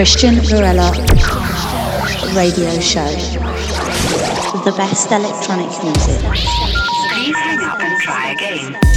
Christian Varela radio show. The best electronic music. Please hang up and try again.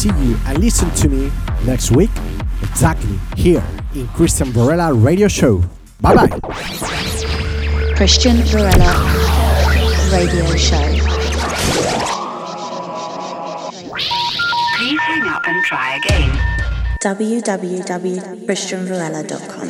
See you and listen to me next week, exactly here in Christian Varela Radio Show. Bye bye. Christian Varela Radio Show. Please hang up and try again. www.christianvarela.com.